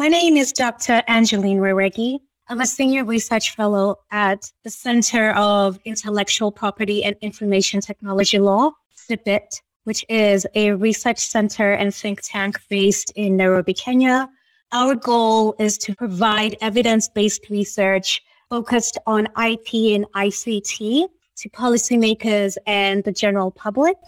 My name is Dr. Angeline Wairegi. I'm a senior research fellow at the Center of Intellectual Property and Information Technology Law, CIPIT, which is a research center and think tank based in Nairobi, Kenya. Our goal is to provide evidence based research focused on IP and ICT to policymakers and the general public.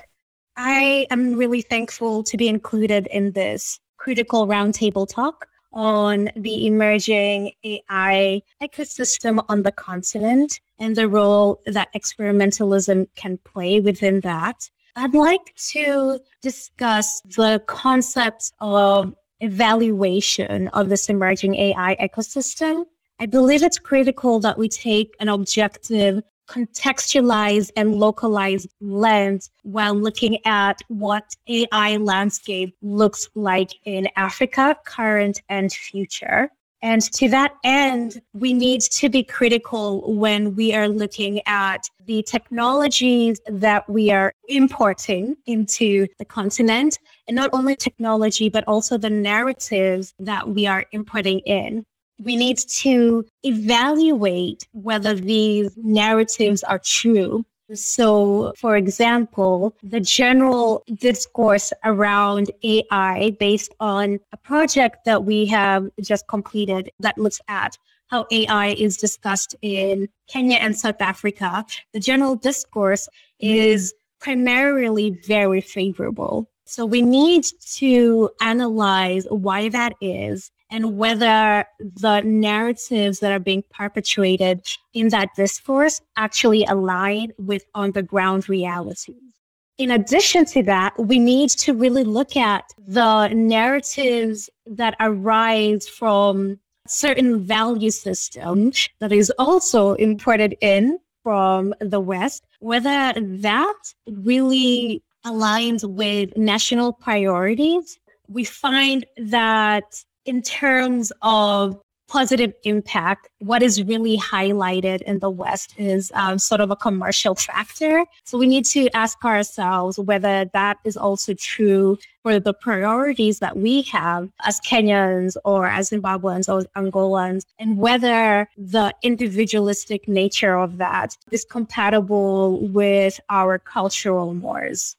I am really thankful to be included in this critical roundtable talk on the emerging AI ecosystem on the continent and the role that experimentalism can play within that. I'd like to discuss the concept of evaluation of this emerging AI ecosystem. I believe it's critical that we take an objective contextualized and localized lens while looking at what AI landscape looks like in Africa, current and future. And to that end, we need to be critical when we are looking at the technologies that we are importing into the continent, and not only technology, but also the narratives that we are importing in we need to evaluate whether these narratives are true. So, for example, the general discourse around AI based on a project that we have just completed that looks at how AI is discussed in Kenya and South Africa, the general discourse is primarily very favorable. So we need to analyze why that is and whether the narratives that are being perpetuated in that discourse actually align with on the ground realities. In addition to that, we need to really look at the narratives that arise from certain value system that is also imported in from the West, whether that really aligns with national priorities. We find that in terms of positive impact, what is really highlighted in the West is um, sort of a commercial factor. So we need to ask ourselves whether that is also true for the priorities that we have as Kenyans or as Zimbabweans or Angolans, and whether the individualistic nature of that is compatible with our cultural mores.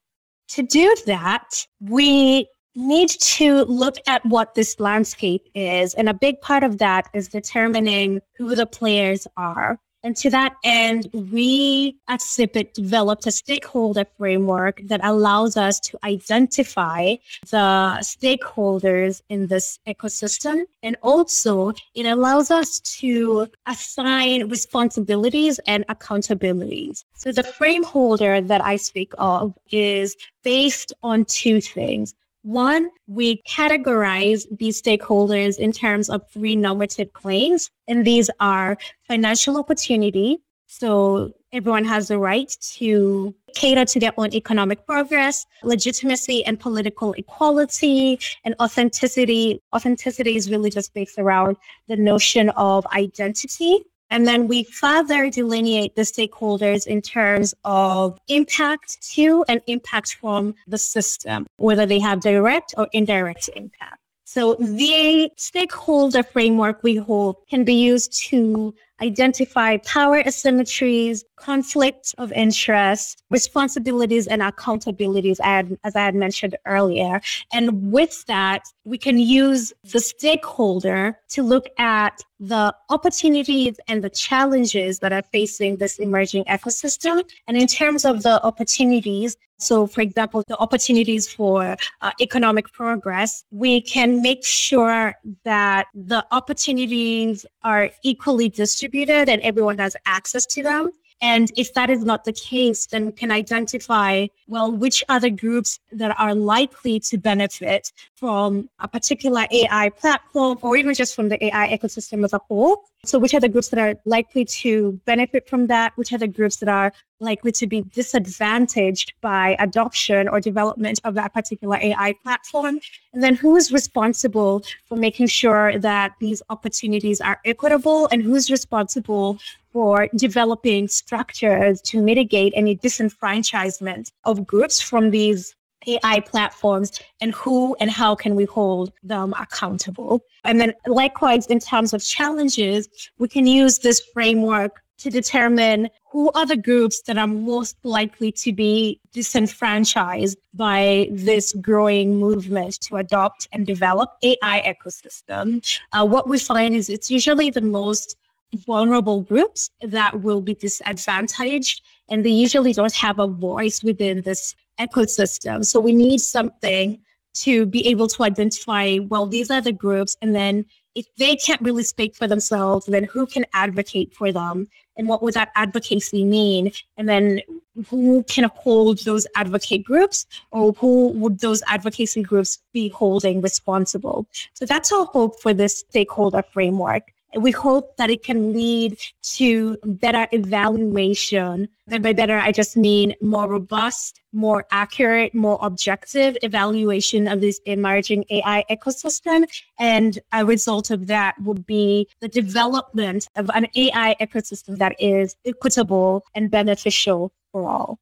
To do that, we need to look at what this landscape is. And a big part of that is determining who the players are. And to that end, we at CIPIT developed a stakeholder framework that allows us to identify the stakeholders in this ecosystem. And also, it allows us to assign responsibilities and accountabilities. So the frame holder that I speak of is based on two things. One, we categorize these stakeholders in terms of three normative claims, and these are financial opportunity. So everyone has the right to cater to their own economic progress, legitimacy and political equality, and authenticity. Authenticity is really just based around the notion of identity. And then we further delineate the stakeholders in terms of impact to and impact from the system, whether they have direct or indirect impact. So the stakeholder framework we hope can be used to identify power asymmetries, conflicts of interest, responsibilities, and accountabilities, as I had mentioned earlier. And with that, we can use the stakeholder to look at the opportunities and the challenges that are facing this emerging ecosystem. And in terms of the opportunities, so for example, the opportunities for uh, economic progress, we can make sure that the opportunities are equally distributed and everyone has access to them. And if that is not the case, then we can identify, well, which other groups that are likely to benefit from a particular AI platform or even just from the AI ecosystem as a whole. So, which are the groups that are likely to benefit from that? Which are the groups that are likely to be disadvantaged by adoption or development of that particular AI platform? And then who is responsible for making sure that these opportunities are equitable and who's responsible for developing structures to mitigate any disenfranchisement of groups from these AI platforms and who and how can we hold them accountable. And then likewise, in terms of challenges, we can use this framework to determine who are the groups that are most likely to be disenfranchised by this growing movement to adopt and develop AI ecosystem. Uh, what we find is it's usually the most vulnerable groups that will be disadvantaged and they usually don't have a voice within this ecosystem. So we need something to be able to identify, well, these are the groups. And then if they can't really speak for themselves, then who can advocate for them? And what would that advocacy mean? And then who can hold those advocate groups or who would those advocacy groups be holding responsible? So that's our hope for this stakeholder framework we hope that it can lead to better evaluation. And by better, I just mean more robust, more accurate, more objective evaluation of this emerging AI ecosystem. And a result of that would be the development of an AI ecosystem that is equitable and beneficial for all.